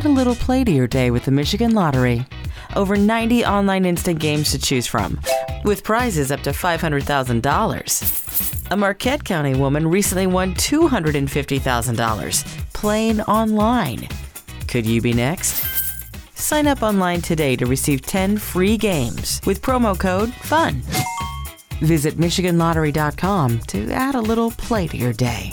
Add a little play to your day with the Michigan Lottery. Over 90 online instant games to choose from, with prizes up to $500,000. A Marquette County woman recently won $250,000 playing online. Could you be next? Sign up online today to receive 10 free games with promo code FUN. Visit MichiganLottery.com to add a little play to your day.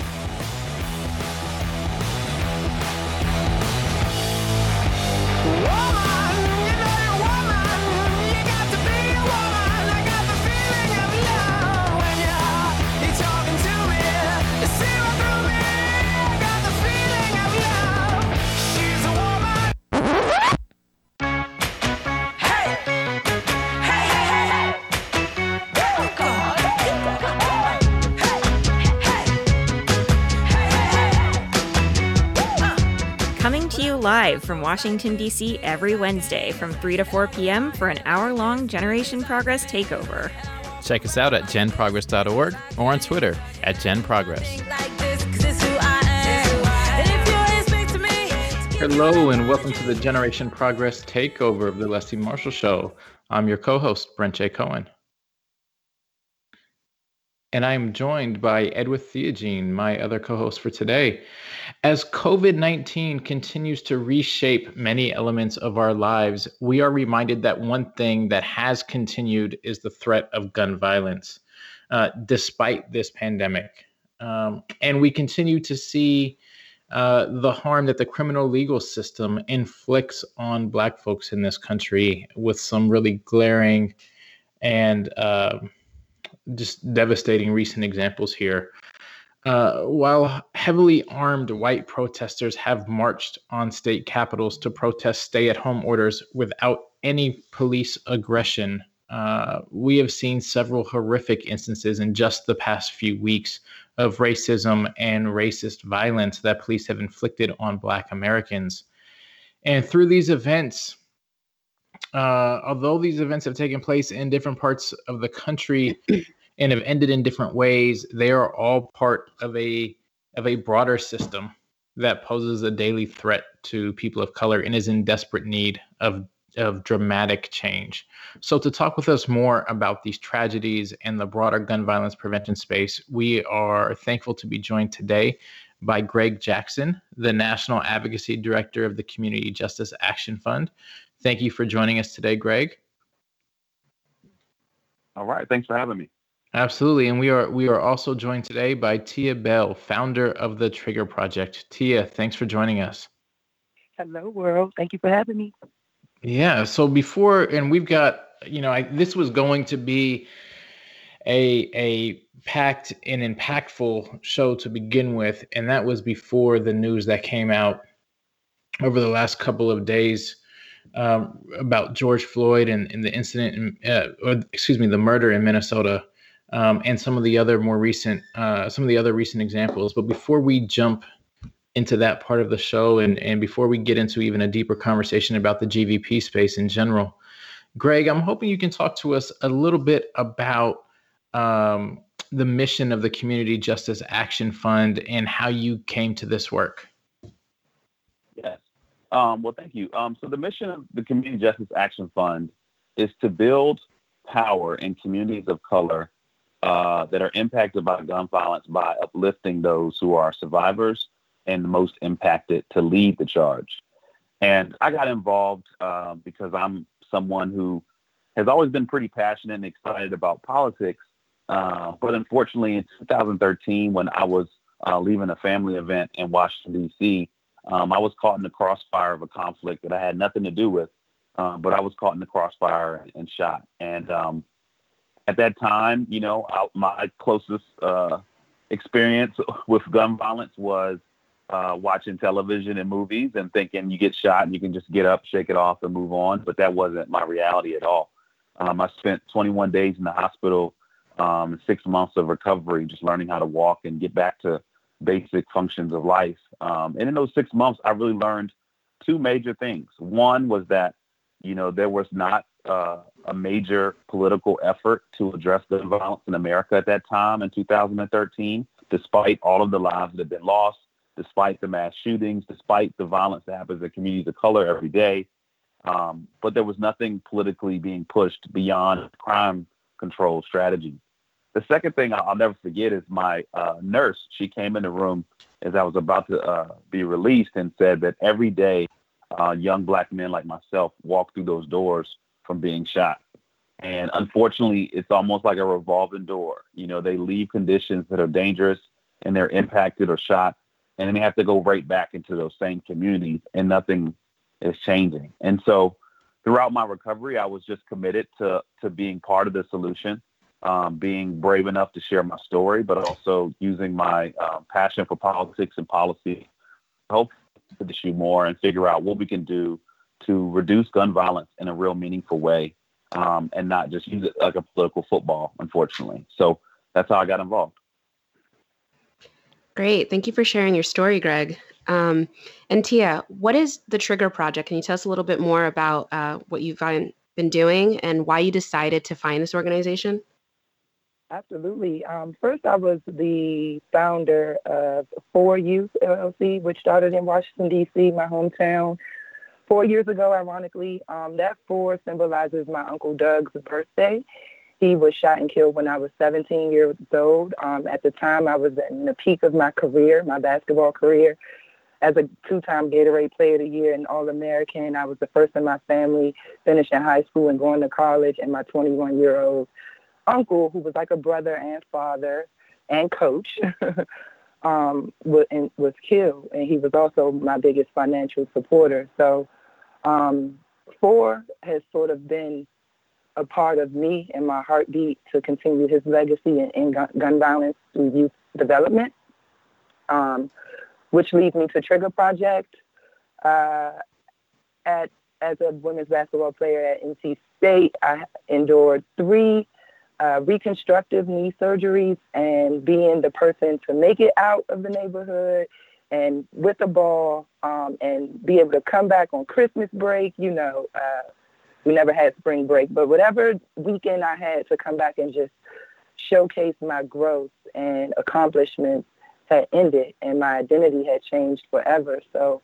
Live from Washington, D.C. every Wednesday from 3 to 4 p.m. for an hour long Generation Progress takeover. Check us out at genprogress.org or on Twitter at genprogress. Hello and welcome to the Generation Progress takeover of the Leslie Marshall Show. I'm your co-host Brent J. Cohen. And I'm joined by Edwith Theogene, my other co host for today. As COVID 19 continues to reshape many elements of our lives, we are reminded that one thing that has continued is the threat of gun violence, uh, despite this pandemic. Um, and we continue to see uh, the harm that the criminal legal system inflicts on Black folks in this country with some really glaring and uh, just devastating recent examples here. Uh, while heavily armed white protesters have marched on state capitals to protest stay at home orders without any police aggression, uh, we have seen several horrific instances in just the past few weeks of racism and racist violence that police have inflicted on Black Americans. And through these events, uh, although these events have taken place in different parts of the country and have ended in different ways, they are all part of a of a broader system that poses a daily threat to people of color and is in desperate need of of dramatic change. So to talk with us more about these tragedies and the broader gun violence prevention space, we are thankful to be joined today by Greg Jackson, the National Advocacy Director of the Community Justice Action Fund. Thank you for joining us today, Greg. All right. Thanks for having me. Absolutely. And we are we are also joined today by Tia Bell, founder of the Trigger Project. Tia, thanks for joining us. Hello, world. Thank you for having me. Yeah. So before, and we've got, you know, I, this was going to be a a packed and impactful show to begin with, and that was before the news that came out over the last couple of days um, about George Floyd and, and the incident, in, uh, or excuse me, the murder in Minnesota, um, and some of the other more recent, uh, some of the other recent examples. But before we jump into that part of the show, and and before we get into even a deeper conversation about the GVP space in general, Greg, I'm hoping you can talk to us a little bit about um, the mission of the Community Justice Action Fund and how you came to this work. Yes. Um, well, thank you. Um, so the mission of the Community Justice Action Fund is to build power in communities of color uh, that are impacted by gun violence by uplifting those who are survivors and the most impacted to lead the charge. And I got involved uh, because I'm someone who has always been pretty passionate and excited about politics. Uh, but unfortunately, in 2013, when I was uh, leaving a family event in Washington, D.C., um, I was caught in the crossfire of a conflict that I had nothing to do with, uh, but I was caught in the crossfire and shot. And um, at that time, you know, I, my closest uh, experience with gun violence was uh, watching television and movies and thinking you get shot and you can just get up, shake it off, and move on. But that wasn't my reality at all. Um, I spent 21 days in the hospital, um, six months of recovery, just learning how to walk and get back to basic functions of life. Um, and in those six months, I really learned two major things. One was that, you know, there was not uh, a major political effort to address gun violence in America at that time in 2013, despite all of the lives that have been lost, despite the mass shootings, despite the violence that happens in communities of color every day. Um, but there was nothing politically being pushed beyond crime control strategy. The second thing I'll never forget is my uh, nurse. She came in the room as I was about to uh, be released and said that every day uh, young black men like myself walk through those doors from being shot. And unfortunately, it's almost like a revolving door. You know, they leave conditions that are dangerous and they're impacted or shot, and then they have to go right back into those same communities, and nothing is changing. And so, throughout my recovery, I was just committed to to being part of the solution um, being brave enough to share my story, but also using my um, passion for politics and policy, help the issue more and figure out what we can do to reduce gun violence in a real meaningful way, um, and not just use it like a political football. Unfortunately, so that's how I got involved. Great, thank you for sharing your story, Greg. Um, and Tia, what is the Trigger Project? Can you tell us a little bit more about uh, what you've been doing and why you decided to find this organization? Absolutely. Um, first, I was the founder of Four Youth LLC, which started in Washington, D.C., my hometown, four years ago, ironically. Um, that four symbolizes my Uncle Doug's birthday. He was shot and killed when I was 17 years old. Um, at the time, I was in the peak of my career, my basketball career. As a two-time Gatorade Player of the Year and All-American, I was the first in my family finishing high school and going to college, and my 21-year-old uncle, who was like a brother and father and coach, um, was, and was killed. And he was also my biggest financial supporter. So um, four has sort of been a part of me and my heartbeat to continue his legacy in, in gun, violence through youth development, um, which leads me to Trigger Project. Uh, at as a women's basketball player at NC State, I endured three uh, reconstructive knee surgeries and being the person to make it out of the neighborhood and with the ball um, and be able to come back on Christmas break. You know, uh, we never had spring break, but whatever weekend I had to come back and just showcase my growth and accomplishments had ended and my identity had changed forever. So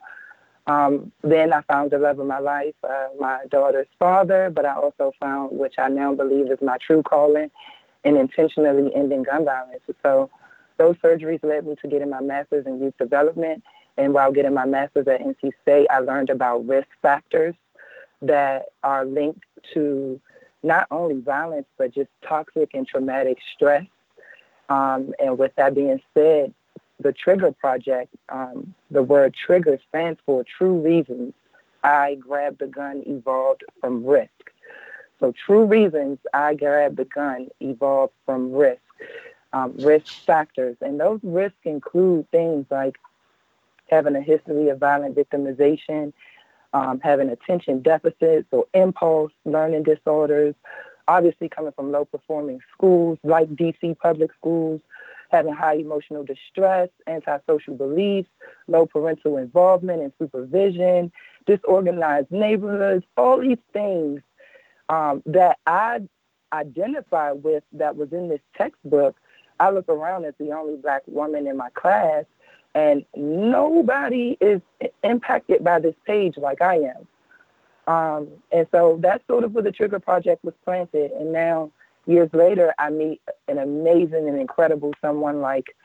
um, then I found the love of my life, uh, my daughter's father, but I also found, which I now believe is my true calling, in intentionally ending gun violence. So those surgeries led me to getting my master's in youth development. And while getting my master's at NC State, I learned about risk factors that are linked to not only violence, but just toxic and traumatic stress. Um, and with that being said, the Trigger Project, um, the word trigger stands for true reasons. I grabbed the gun evolved from risk. So true reasons I grabbed the gun evolved from risk, um, risk factors. And those risks include things like having a history of violent victimization, um, having attention deficits or impulse learning disorders, obviously coming from low performing schools like DC public schools, having high emotional distress, antisocial beliefs, low parental involvement and supervision, disorganized neighborhoods, all these things um, that I identify with that was in this textbook. I look around as the only black woman in my class, and nobody is impacted by this page like I am. Um, and so that's sort of where the Trigger Project was planted. And now years later, I meet an amazing and incredible someone like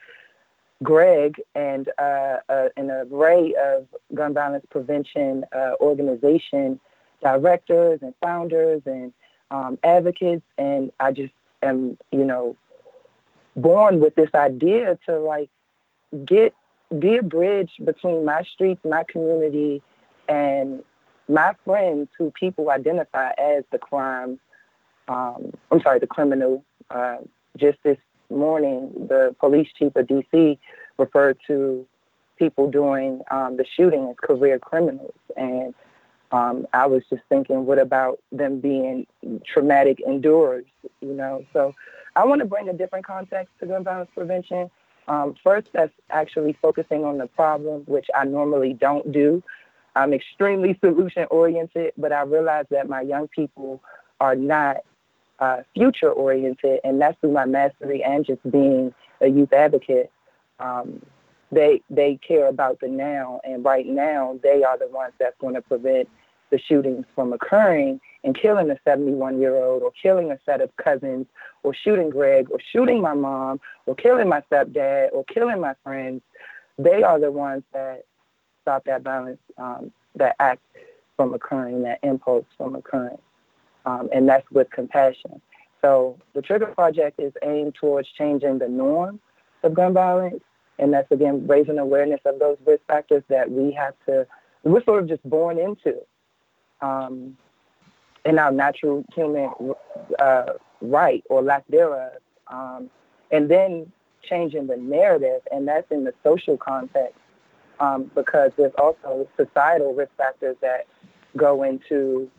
Greg and uh, uh, an array of gun violence prevention uh, organization directors and founders and um, advocates. And I just am, you know, born with this idea to like get be a bridge between my streets, my community, and my friends who people identify as the crime um, I'm sorry, the criminal. Uh, just this morning, the police chief of D.C. referred to people doing um, the shooting as career criminals. And um, I was just thinking, what about them being traumatic endurers, you know? So I want to bring a different context to gun violence prevention. Um, first, that's actually focusing on the problem, which I normally don't do. I'm extremely solution oriented, but I realize that my young people are not uh, future oriented, and that's through my mastery and just being a youth advocate. Um, they they care about the now, and right now they are the ones that's going to prevent the shootings from occurring and killing a 71 year old or killing a set of cousins or shooting Greg or shooting my mom or killing my stepdad or killing my friends. They are the ones that stop that violence, um, that act from occurring, that impulse from occurring. Um, and that's with compassion. So the Trigger Project is aimed towards changing the norm of gun violence. And that's again raising awareness of those risk factors that we have to, we're sort of just born into um, in our natural human uh, right or lack thereof. Um, and then changing the narrative, and that's in the social context um, because there's also societal risk factors that go into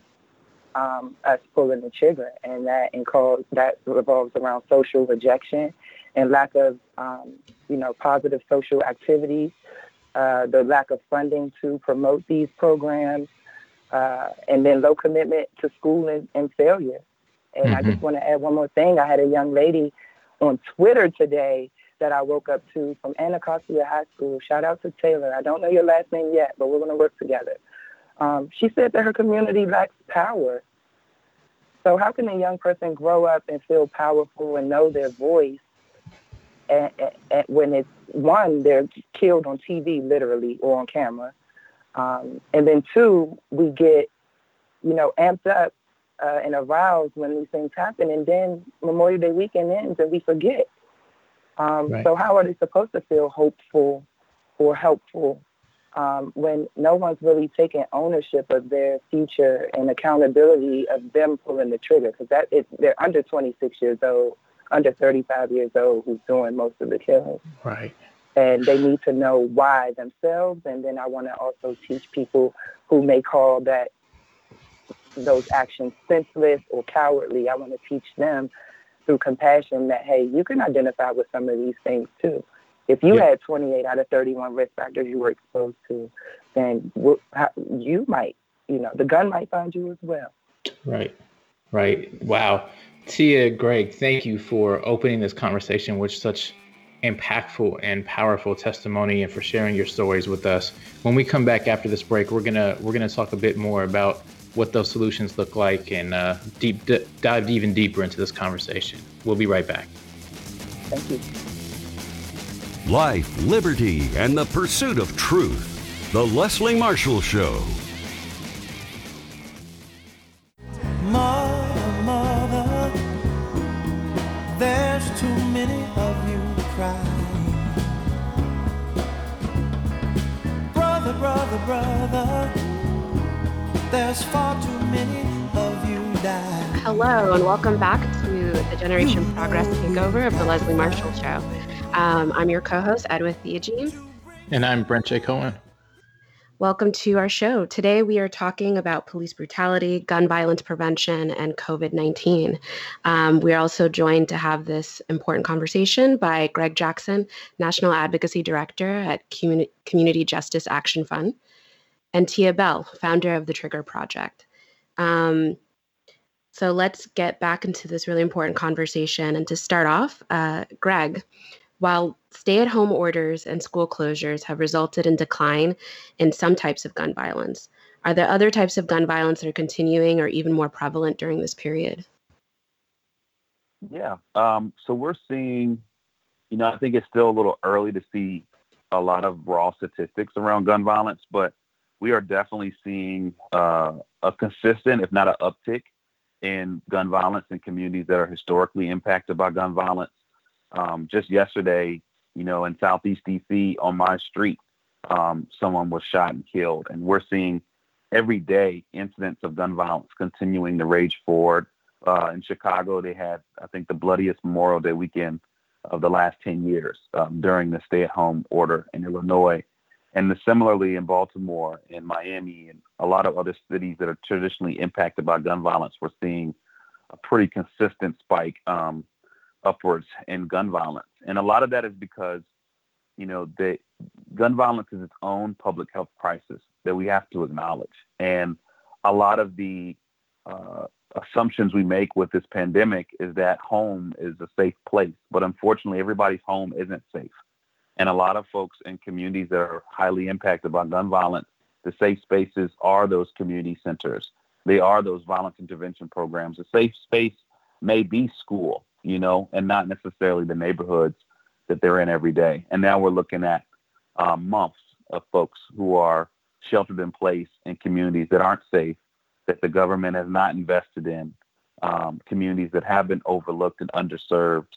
um, us pulling the trigger, and that and that revolves around social rejection and lack of um, you know positive social activities, uh, the lack of funding to promote these programs, uh, and then low commitment to school and, and failure. And mm-hmm. I just mm-hmm. want to add one more thing. I had a young lady on Twitter today that I woke up to from Anacostia High School. Shout out to Taylor. I don't know your last name yet, but we're going to work together. Um, she said that her community lacks power. So how can a young person grow up and feel powerful and know their voice and, and, and when it's one, they're killed on TV literally or on camera, um, and then two, we get you know amped up uh, and aroused when these things happen, and then Memorial Day weekend ends and we forget. Um, right. So how are they supposed to feel hopeful or helpful um, when no one's really taking ownership of their future and accountability of them pulling the trigger? Because that they're under 26 years old, under 35 years old, who's doing most of the killing. Right. And they need to know why themselves. And then I want to also teach people who may call that those actions senseless or cowardly. I want to teach them through compassion that, hey, you can identify with some of these things too. If you yeah. had 28 out of 31 risk factors you were exposed to, then you might, you know, the gun might find you as well. Right, right. Wow. Tia, Greg, thank you for opening this conversation with such impactful and powerful testimony and for sharing your stories with us. When we come back after this break, we're gonna we're gonna talk a bit more about what those solutions look like and uh, deep d- dive even deeper into this conversation. We'll be right back. Thank you. Life, liberty, and the pursuit of truth. The Leslie Marshall Show. Mother, mother, there's too many of you crying. Brother, brother, brother there's far too many of you die. Hello, and welcome back to the Generation Progress Takeover of the Leslie Marshall Show. Um, I'm your co host, Edwith Theogene. And I'm Brent J. Cohen. Welcome to our show. Today we are talking about police brutality, gun violence prevention, and COVID 19. Um, we are also joined to have this important conversation by Greg Jackson, National Advocacy Director at Community Justice Action Fund and Tia Bell, founder of the Trigger Project. Um, so let's get back into this really important conversation. And to start off, uh, Greg, while stay at home orders and school closures have resulted in decline in some types of gun violence, are there other types of gun violence that are continuing or even more prevalent during this period? Yeah. Um, so we're seeing, you know, I think it's still a little early to see a lot of raw statistics around gun violence, but we are definitely seeing uh, a consistent, if not an uptick, in gun violence in communities that are historically impacted by gun violence. Um, just yesterday, you know, in Southeast DC on my street, um, someone was shot and killed. And we're seeing every day incidents of gun violence continuing to rage forward. Uh, in Chicago, they had, I think, the bloodiest Memorial Day weekend of the last 10 years um, during the stay at home order. In Illinois, and similarly in Baltimore and Miami and a lot of other cities that are traditionally impacted by gun violence, we're seeing a pretty consistent spike um, upwards in gun violence. And a lot of that is because, you know, the gun violence is its own public health crisis that we have to acknowledge. And a lot of the uh, assumptions we make with this pandemic is that home is a safe place, but unfortunately, everybody's home isn't safe. And a lot of folks in communities that are highly impacted by gun violence, the safe spaces are those community centers. They are those violence intervention programs. A safe space may be school, you know, and not necessarily the neighborhoods that they're in every day. And now we're looking at um, months of folks who are sheltered in place in communities that aren't safe, that the government has not invested in, um, communities that have been overlooked and underserved,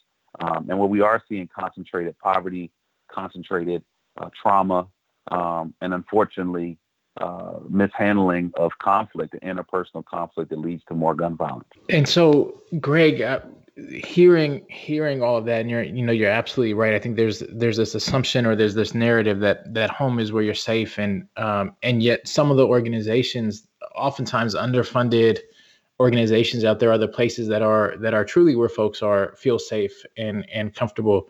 um, and where we are seeing concentrated poverty, concentrated uh, trauma, um, and unfortunately, uh, mishandling of conflict, interpersonal conflict that leads to more gun violence. And so, Greg, uh, hearing hearing all of that, and you're you know you're absolutely right. I think there's there's this assumption or there's this narrative that that home is where you're safe, and um, and yet some of the organizations, oftentimes underfunded organizations out there, are the places that are that are truly where folks are feel safe and and comfortable.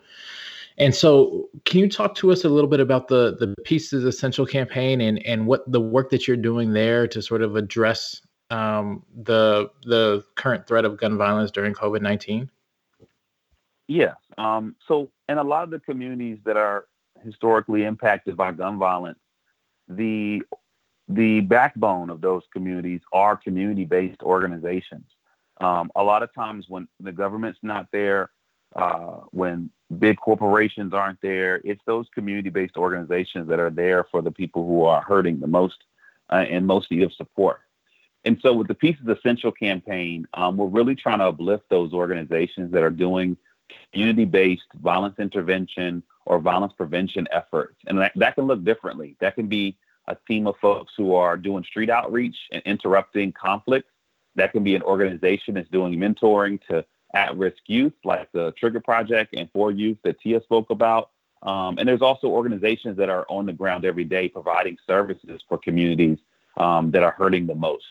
And so, can you talk to us a little bit about the the Peace Is Essential campaign and and what the work that you're doing there to sort of address um, the the current threat of gun violence during COVID nineteen? Yes. Um, so, in a lot of the communities that are historically impacted by gun violence, the the backbone of those communities are community-based organizations. Um, a lot of times, when the government's not there, uh, when big corporations aren't there, it's those community-based organizations that are there for the people who are hurting the most uh, and most need of support. And so, with the Peace Is Essential campaign, um, we're really trying to uplift those organizations that are doing community based violence intervention or violence prevention efforts. And that, that can look differently. That can be a team of folks who are doing street outreach and interrupting conflicts. That can be an organization that's doing mentoring to at risk youth, like the Trigger Project and For Youth that Tia spoke about. Um, and there's also organizations that are on the ground every day providing services for communities um, that are hurting the most.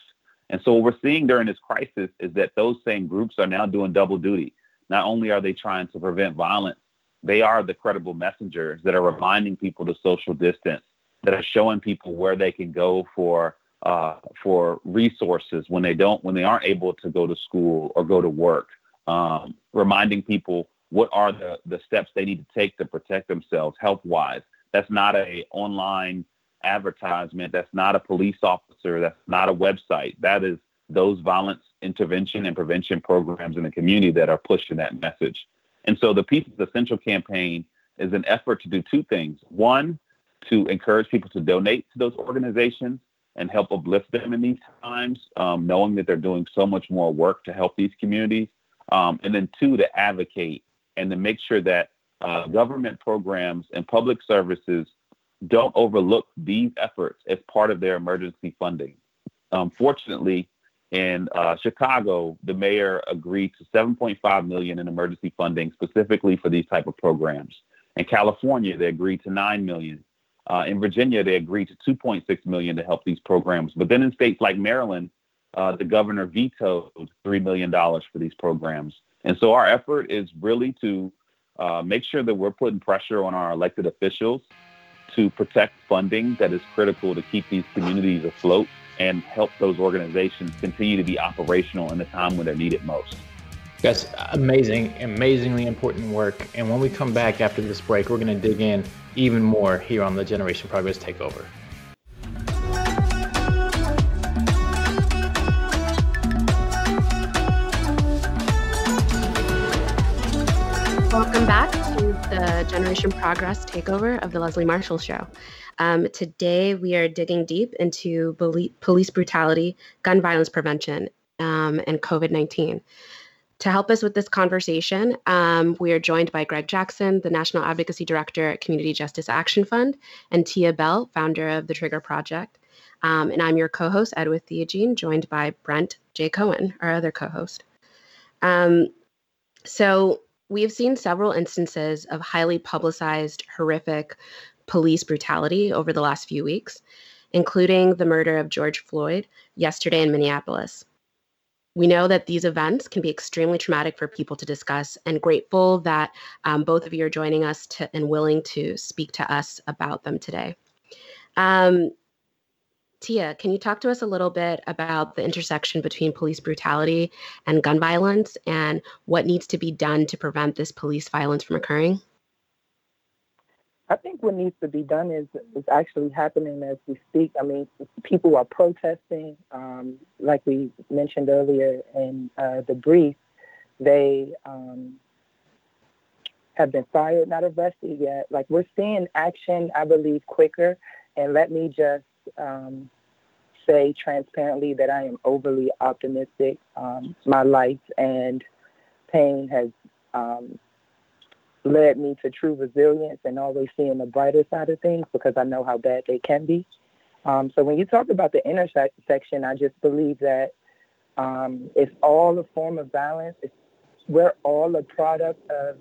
And so what we're seeing during this crisis is that those same groups are now doing double duty. Not only are they trying to prevent violence, they are the credible messengers that are reminding people to social distance, that are showing people where they can go for uh, for resources when they don't when they aren't able to go to school or go to work. Um, reminding people what are the the steps they need to take to protect themselves health wise. That's not a online advertisement. That's not a police officer. That's not a website. That is those violence intervention and prevention programs in the community that are pushing that message. And so the Peace Is Essential campaign is an effort to do two things. One, to encourage people to donate to those organizations and help uplift them in these times, um, knowing that they're doing so much more work to help these communities. Um, and then two, to advocate and to make sure that uh, government programs and public services don't overlook these efforts as part of their emergency funding. Um, fortunately, in uh, Chicago, the mayor agreed to 7.5 million in emergency funding specifically for these type of programs. In California, they agreed to 9 million. Uh, in Virginia, they agreed to 2.6 million to help these programs. But then in states like Maryland, uh, the governor vetoed $3 million for these programs. And so our effort is really to uh, make sure that we're putting pressure on our elected officials to protect funding that is critical to keep these communities afloat and help those organizations continue to be operational in the time when they're needed most. That's amazing, amazingly important work. And when we come back after this break, we're going to dig in even more here on the Generation Progress Takeover. Welcome back to the Generation Progress takeover of the Leslie Marshall Show. Um, today, we are digging deep into police brutality, gun violence prevention, um, and COVID 19. To help us with this conversation, um, we are joined by Greg Jackson, the National Advocacy Director at Community Justice Action Fund, and Tia Bell, founder of the Trigger Project. Um, and I'm your co host, Edwith Theogene, joined by Brent J. Cohen, our other co host. Um, so, we have seen several instances of highly publicized, horrific police brutality over the last few weeks, including the murder of George Floyd yesterday in Minneapolis. We know that these events can be extremely traumatic for people to discuss, and grateful that um, both of you are joining us to, and willing to speak to us about them today. Um, Tia, can you talk to us a little bit about the intersection between police brutality and gun violence and what needs to be done to prevent this police violence from occurring? I think what needs to be done is is actually happening as we speak. I mean, people are protesting, um, like we mentioned earlier in uh, the brief. They um, have been fired, not arrested yet. Like we're seeing action, I believe, quicker. And let me just um, say transparently that I am overly optimistic. Um, my life and pain has um, led me to true resilience and always seeing the brighter side of things because I know how bad they can be. Um, so when you talk about the intersection, I just believe that um, it's all a form of violence. It's, we're all a product of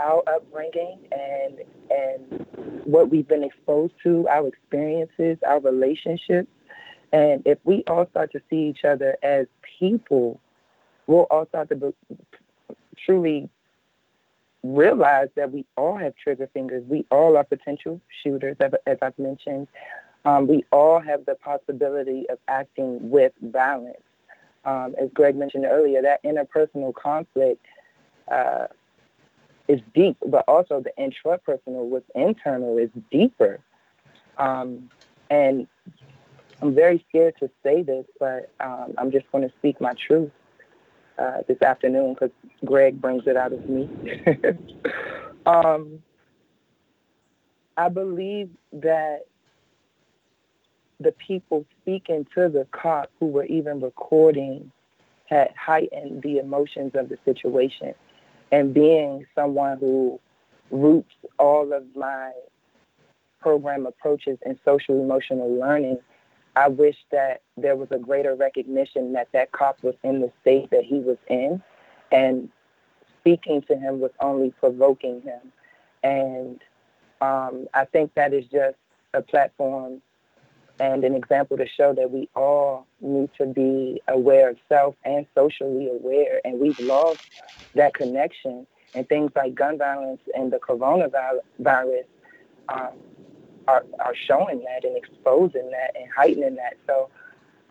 our upbringing and and what we've been exposed to, our experiences, our relationships. And if we all start to see each other as people, we'll all start to be, truly realize that we all have trigger fingers. We all are potential shooters, as I've mentioned. Um, we all have the possibility of acting with violence. Um, as Greg mentioned earlier, that interpersonal conflict uh, is deep, but also the intrapersonal what's internal is deeper. Um, and I'm very scared to say this, but um, I'm just going to speak my truth uh, this afternoon because Greg brings it out of me. um, I believe that the people speaking to the cop who were even recording had heightened the emotions of the situation and being someone who roots all of my program approaches in social emotional learning, I wish that there was a greater recognition that that cop was in the state that he was in, and speaking to him was only provoking him. And um, I think that is just a platform and an example to show that we all need to be aware of self and socially aware. And we've lost that connection. And things like gun violence and the coronavirus um, are, are showing that and exposing that and heightening that. So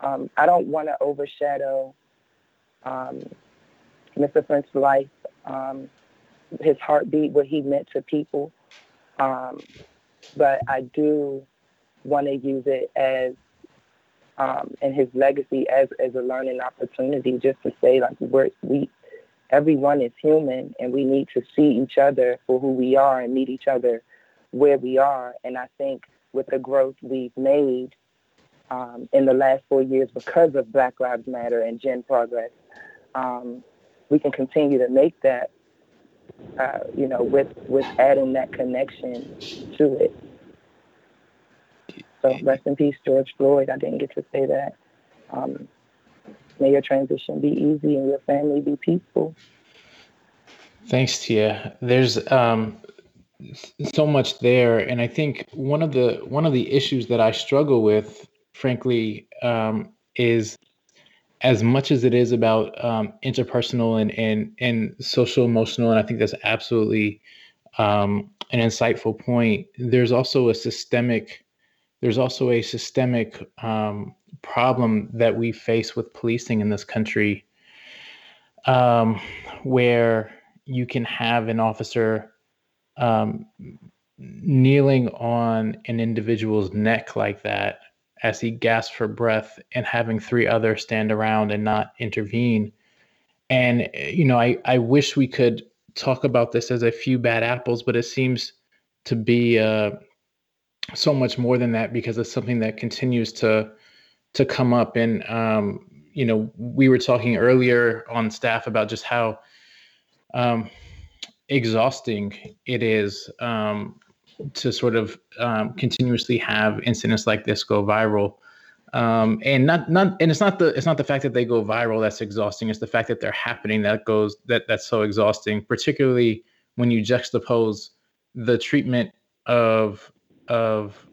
um, I don't want to overshadow um, Mr. French's life, um, his heartbeat, what he meant to people. Um, but I do want to use it as um, and his legacy as as a learning opportunity, just to say like we're, we everyone is human and we need to see each other for who we are and meet each other where we are. And I think with the growth we've made um, in the last four years because of Black Lives Matter and Gen Progress, um, we can continue to make that, uh, you know, with with adding that connection to it. So rest in peace, George Floyd. I didn't get to say that. Um, may your transition be easy and your family be peaceful. Thanks, Tia. There's um, so much there, and I think one of the one of the issues that I struggle with, frankly, um, is as much as it is about um, interpersonal and and and social emotional, and I think that's absolutely um, an insightful point. There's also a systemic there's also a systemic um, problem that we face with policing in this country um, where you can have an officer um, kneeling on an individual's neck like that as he gasps for breath and having three others stand around and not intervene. And, you know, I, I wish we could talk about this as a few bad apples, but it seems to be so much more than that because it's something that continues to to come up. And um, you know we were talking earlier on staff about just how um, exhausting it is um, to sort of um, continuously have incidents like this go viral. Um, and not not and it's not the it's not the fact that they go viral that's exhausting. It's the fact that they're happening that goes that that's so exhausting particularly when you juxtapose the treatment of of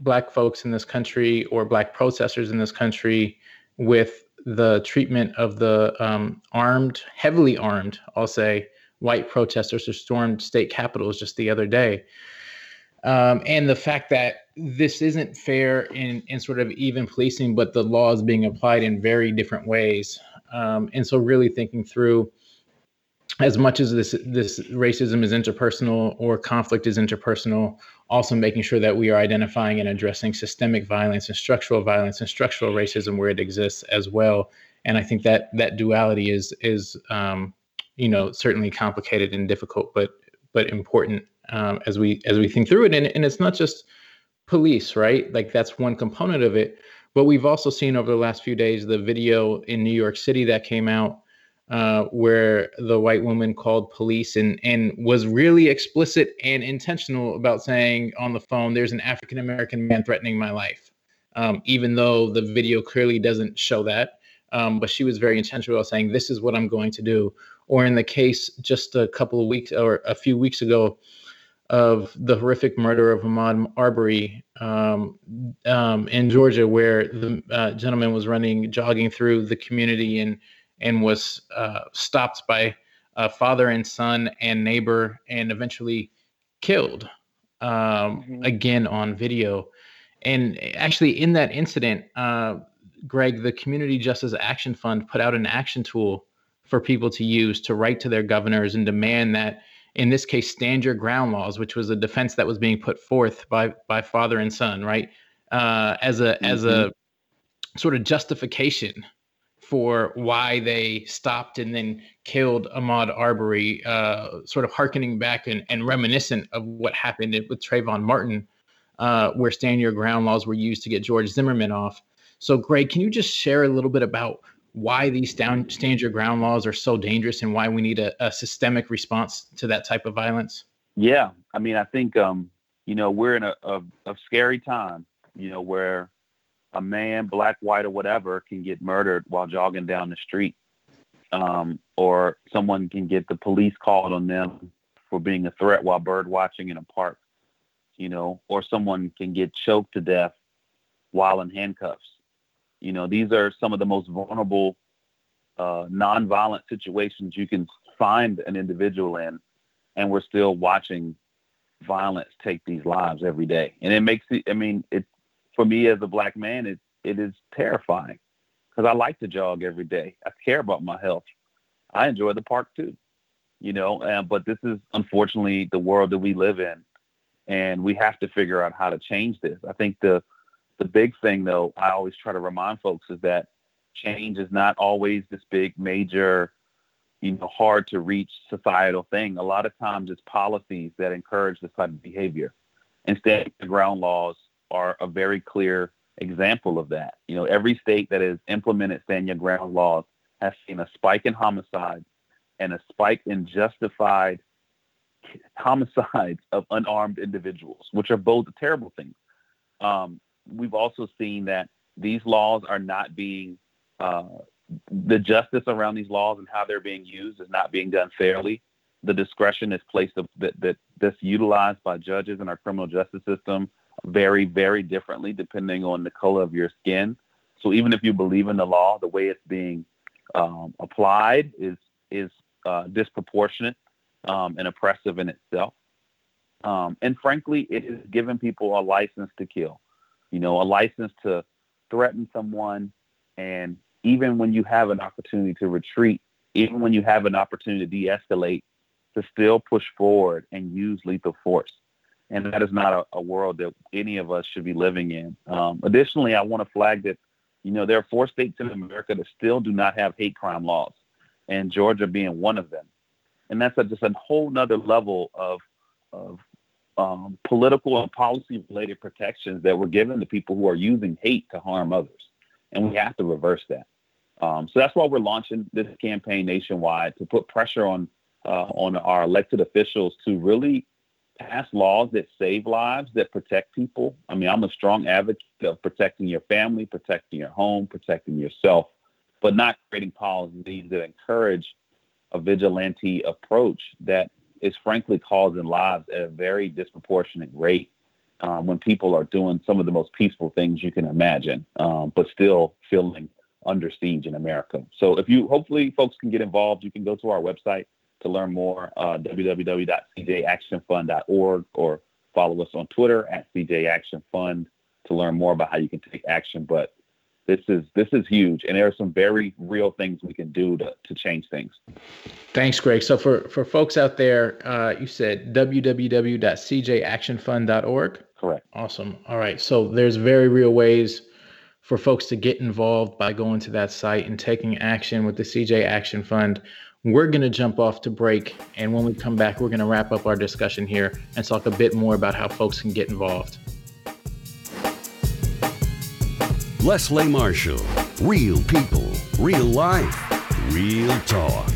black folks in this country or black protesters in this country with the treatment of the um, armed, heavily armed, I'll say, white protesters who stormed state capitals just the other day. um, and the fact that this isn't fair in, in sort of even policing, but the law is being applied in very different ways. Um, and so, really thinking through as much as this this racism is interpersonal or conflict is interpersonal, also making sure that we are identifying and addressing systemic violence and structural violence and structural racism where it exists as well. And I think that that duality is is um, you know certainly complicated and difficult, but but important um, as we as we think through it. And and it's not just police, right? Like that's one component of it. But we've also seen over the last few days the video in New York City that came out uh, where the white woman called police and and was really explicit and intentional about saying on the phone, "There's an African American man threatening my life," um, even though the video clearly doesn't show that. Um, but she was very intentional about saying, "This is what I'm going to do." Or in the case just a couple of weeks or a few weeks ago of the horrific murder of Ahmaud Arbery um, um, in Georgia, where the uh, gentleman was running, jogging through the community and and was uh, stopped by a father and son and neighbor and eventually killed um, mm-hmm. again on video. And actually, in that incident, uh, Greg, the Community Justice Action Fund put out an action tool for people to use to write to their governors and demand that, in this case, stand your ground laws, which was a defense that was being put forth by by father and son, right, uh, as a mm-hmm. as a mm-hmm. sort of justification for why they stopped and then killed Ahmaud Arbery, uh, sort of harkening back and, and, reminiscent of what happened with Trayvon Martin, uh, where stand your ground laws were used to get George Zimmerman off. So, Greg, can you just share a little bit about why these down, stand your ground laws are so dangerous and why we need a, a systemic response to that type of violence? Yeah, I mean, I think um, you know we're in a, a, a scary time, you know, where a man, black, white, or whatever, can get murdered while jogging down the street. Um, or someone can get the police called on them for being a threat while bird watching in a park, you know, or someone can get choked to death while in handcuffs. You know, these are some of the most vulnerable uh, nonviolent situations you can find an individual in, and we're still watching violence take these lives every day. And it makes it, I mean, it for me as a black man, it it is terrifying because I like to jog every day. I care about my health. I enjoy the park too, you know. Uh, but this is unfortunately the world that we live in, and we have to figure out how to change this. I think the the big thing, though, I always try to remind folks is that change is not always this big, major, you know, hard to reach societal thing. A lot of times, it's policies that encourage this type of behavior. Instead, the ground laws are a very clear example of that. You know, every state that has implemented stand your ground laws has seen a spike in homicides and a spike in justified homicides of unarmed individuals, which are both terrible things. Um, we've also seen that these laws are not being uh, the justice around these laws and how they're being used is not being done fairly. The discretion is placed that, that that's utilized by judges in our criminal justice system vary very differently depending on the color of your skin. So even if you believe in the law, the way it's being um, applied is is uh, disproportionate um, and oppressive in itself. Um, and frankly, it is giving people a license to kill. You know, a license to threaten someone, and even when you have an opportunity to retreat, even when you have an opportunity to de-escalate, to still push forward and use lethal force and that is not a, a, world that any of us should be living in. Um, additionally, I want to flag that, you know, there are four states in America that still do not have hate crime laws, and Georgia being one of them. And that's a, just a whole nother level of, of um, political and policy related protections that we're given to people who are using hate to harm others. And we have to reverse that. Um, so that's why we're launching this campaign nationwide to put pressure on uh, on our elected officials to really pass laws that save lives, that protect people. I mean, I'm a strong advocate of protecting your family, protecting your home, protecting yourself, but not creating policies that encourage a vigilante approach that is frankly causing lives at a very disproportionate rate um, when people are doing some of the most peaceful things you can imagine, um, but still feeling under siege in America. So if you, hopefully folks can get involved, you can go to our website, to learn more, uh, www.cjactionfund.org or follow us on Twitter at CJ Action Fund to learn more about how you can take action. But this is this is huge, and there are some very real things we can do to to change things. Thanks, Greg. So for for folks out there, uh, you said www.cjactionfund.org. Correct. Awesome. All right. So there's very real ways for folks to get involved by going to that site and taking action with the CJ Action Fund. We're going to jump off to break. And when we come back, we're going to wrap up our discussion here and talk a bit more about how folks can get involved. Leslie Marshall. Real people, real life, real talk.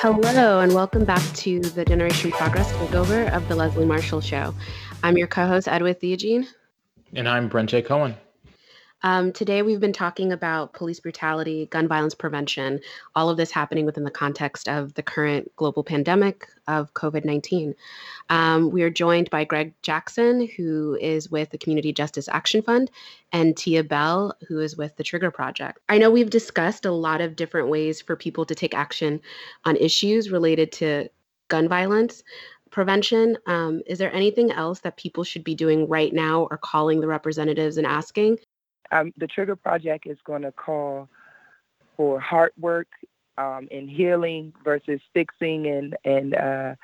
Hello, and welcome back to the Generation Progress takeover of the Leslie Marshall Show. I'm your co host, Edwith Theogene. And I'm Brent J. Cohen. Um, today, we've been talking about police brutality, gun violence prevention, all of this happening within the context of the current global pandemic of COVID 19. Um, we are joined by Greg Jackson, who is with the Community Justice Action Fund, and Tia Bell, who is with the Trigger Project. I know we've discussed a lot of different ways for people to take action on issues related to gun violence prevention. Um, is there anything else that people should be doing right now or calling the representatives and asking? um, the Trigger Project is going to call for hard work um, and healing versus fixing and and uh,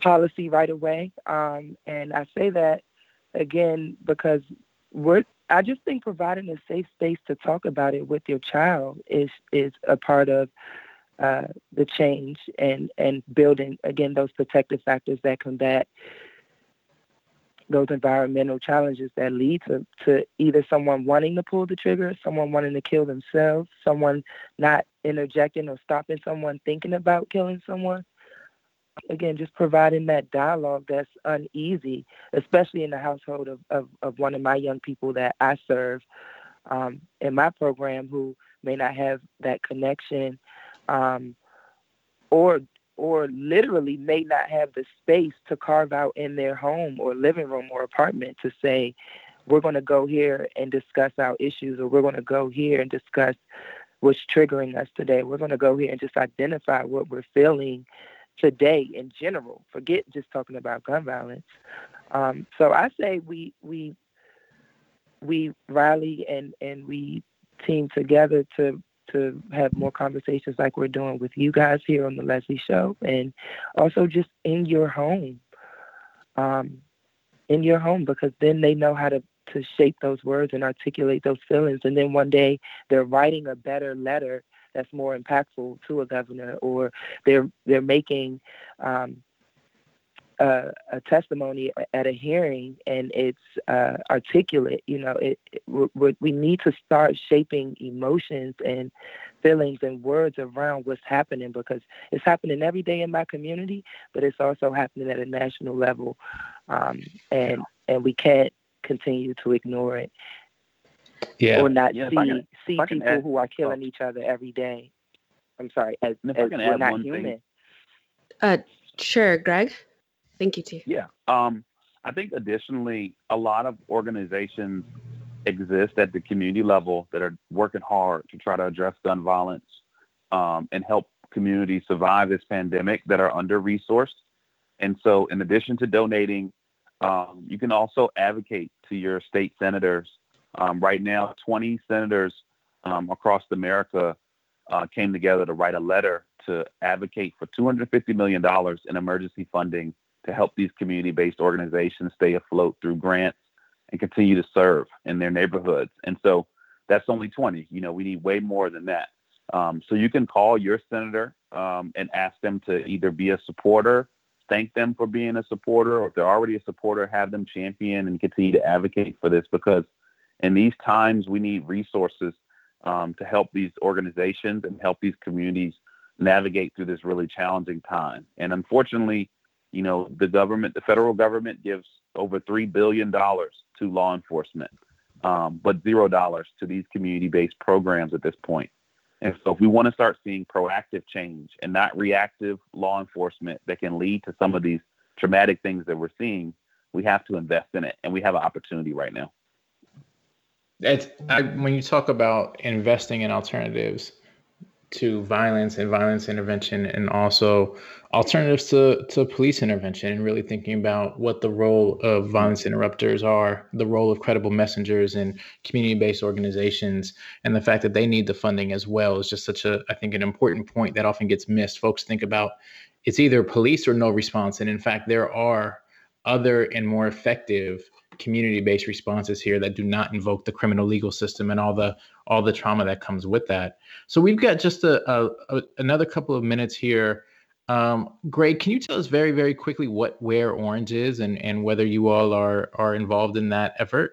policy right away. Um, and I say that again because we're. I just think providing a safe space to talk about it with your child is is a part of uh, the change and and building again those protective factors that combat those environmental challenges that lead to, to either someone wanting to pull the trigger, someone wanting to kill themselves, someone not interjecting or stopping someone thinking about killing someone. Again, just providing that dialogue that's uneasy, especially in the household of, of, of one of my young people that I serve um, in my program who may not have that connection um, or or literally may not have the space to carve out in their home or living room or apartment to say, we're going to go here and discuss our issues, or we're going to go here and discuss what's triggering us today. We're going to go here and just identify what we're feeling today in general. Forget just talking about gun violence. Um, so I say we we we rally and and we team together to to have more conversations like we're doing with you guys here on the Leslie Show, and also just in your home, um, in your home, because then they know how to to shape those words and articulate those feelings, and then one day they're writing a better letter that's more impactful to a governor, or they're they're making um, a, a, testimony at a hearing and it's uh, articulate, you know, it, it we need to start shaping emotions and feelings and words around what's happening because it's happening every day in my community, but it's also happening at a national level, um, and and we can't continue to ignore it. Yeah. Or not yeah, see can, see people add, who are killing oh. each other every day. I'm sorry, as, as we're not human. Thing. Uh, sure, Greg. Thank you, T. Yeah. Um, I think additionally, a lot of organizations exist at the community level that are working hard to try to address gun violence um, and help communities survive this pandemic that are under resourced. And so, in addition to donating, um, you can also advocate to your state senators. Um, right now, 20 senators um, across America uh, came together to write a letter to advocate for $250 million in emergency funding to help these community-based organizations stay afloat through grants and continue to serve in their neighborhoods. And so that's only 20. You know, we need way more than that. Um, so you can call your senator um, and ask them to either be a supporter, thank them for being a supporter, or if they're already a supporter, have them champion and continue to advocate for this because in these times we need resources um, to help these organizations and help these communities navigate through this really challenging time. And unfortunately, you know, the government, the federal government gives over $3 billion to law enforcement, um, but zero dollars to these community based programs at this point. And so, if we want to start seeing proactive change and not reactive law enforcement that can lead to some of these traumatic things that we're seeing, we have to invest in it. And we have an opportunity right now. It's, I, when you talk about investing in alternatives, to violence and violence intervention and also alternatives to, to police intervention and really thinking about what the role of violence interrupters are, the role of credible messengers and community-based organizations, and the fact that they need the funding as well is just such a, I think, an important point that often gets missed. Folks think about it's either police or no response. And in fact, there are other and more effective community-based responses here that do not invoke the criminal legal system and all the all the trauma that comes with that. So we've got just a, a, a another couple of minutes here um, Greg, can you tell us very, very quickly what Wear Orange is and, and whether you all are, are involved in that effort?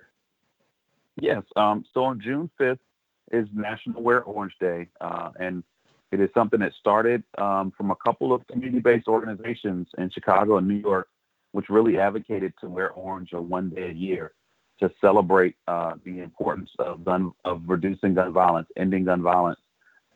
Yes. Um, so on June 5th is National Wear Orange Day. Uh, and it is something that started um, from a couple of community-based organizations in Chicago and New York, which really advocated to wear orange on one day a year to celebrate uh, the importance of gun of reducing gun violence, ending gun violence,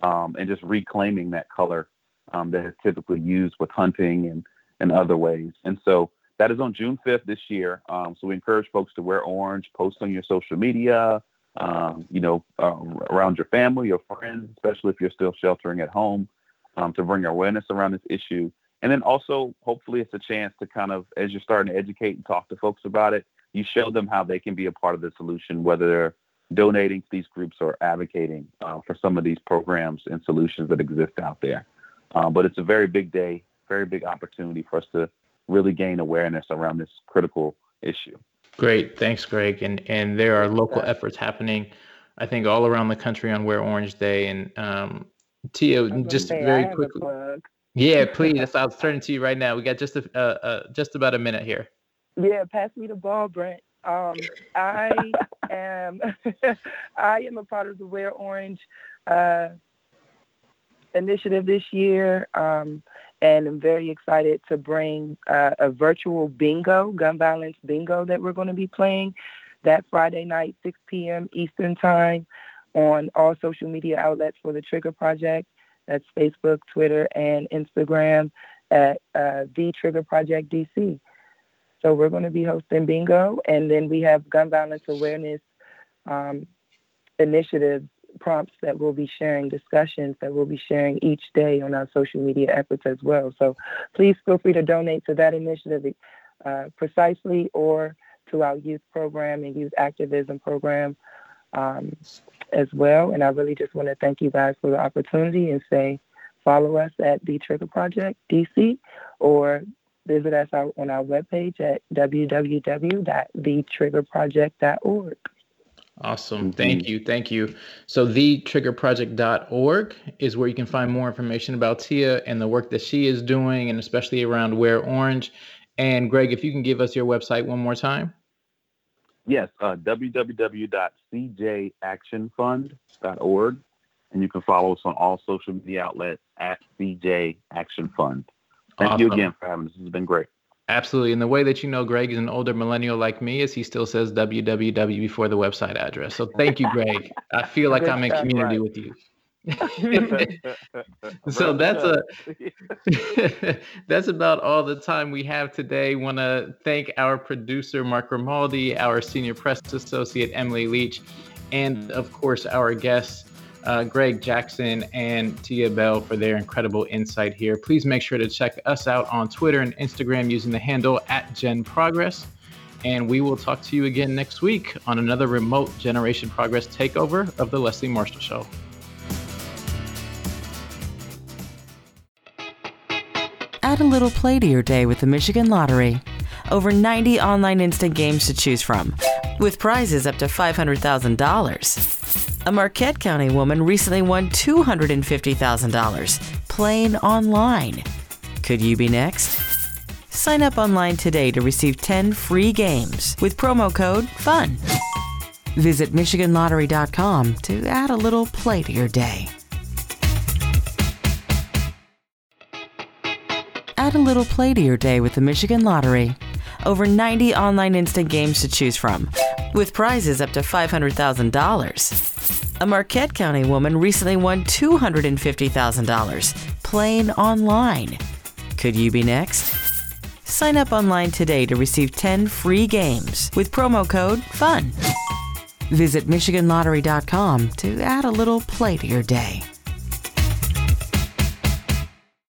um, and just reclaiming that color um, that is typically used with hunting and, and other ways. And so that is on June 5th this year. Um, so we encourage folks to wear orange, post on your social media, um, you know, uh, around your family, your friends, especially if you're still sheltering at home, um, to bring awareness around this issue. And then also, hopefully, it's a chance to kind of, as you're starting to educate and talk to folks about it, you show them how they can be a part of the solution, whether they're donating to these groups or advocating uh, for some of these programs and solutions that exist out there. Um, but it's a very big day, very big opportunity for us to really gain awareness around this critical issue. Great, thanks, Greg. And and there are local efforts happening, I think, all around the country on Wear Orange Day. And um, Tia, just very quickly. Yeah, please. I was turning to you right now. We got just a uh, uh, just about a minute here. Yeah, pass me the ball, Brent. Um, I am I am a part of the Wear Orange uh, initiative this year, um, and I'm very excited to bring uh, a virtual bingo, gun violence bingo, that we're going to be playing that Friday night, 6 p.m. Eastern Time, on all social media outlets for the Trigger Project. That's Facebook, Twitter, and Instagram at uh, the Trigger Project DC. So we're going to be hosting bingo, and then we have gun violence awareness um, prompts that we'll be sharing, discussions that we'll be sharing each day on our social media efforts as well. So please feel free to donate to that initiative uh, precisely or to our youth program and youth activism program um, as well. And I really just want to thank you guys for the opportunity and say follow us at The Trigger Project DC or visit us on our webpage at www.thetriggerproject.org. Awesome. Mm-hmm. Thank you. Thank you. So thetriggerproject.org is where you can find more information about Tia and the work that she is doing and especially around Wear Orange. And Greg, if you can give us your website one more time. Yes, uh, www.cjactionfund.org. And you can follow us on all social media outlets at CJ Action Fund. Thank awesome. you again for having us. This has been great. Absolutely. And the way that you know Greg is an older millennial like me is he still says www before the website address. So thank you, Greg. I feel like I'm in community right. with you. so that's a that's about all the time we have today. Want to thank our producer Mark Grimaldi, our senior press associate Emily Leach, and of course our guests uh, Greg Jackson and Tia Bell for their incredible insight here. Please make sure to check us out on Twitter and Instagram using the handle at Gen Progress. And we will talk to you again next week on another remote Generation Progress takeover of The Leslie Marshall Show. Little play to your day with the Michigan Lottery. Over 90 online instant games to choose from, with prizes up to $500,000. A Marquette County woman recently won $250,000 playing online. Could you be next? Sign up online today to receive 10 free games with promo code FUN. Visit MichiganLottery.com to add a little play to your day. Add a little play to your day with the Michigan Lottery. Over 90 online instant games to choose from, with prizes up to $500,000. A Marquette County woman recently won $250,000 playing online. Could you be next? Sign up online today to receive 10 free games with promo code FUN. Visit MichiganLottery.com to add a little play to your day.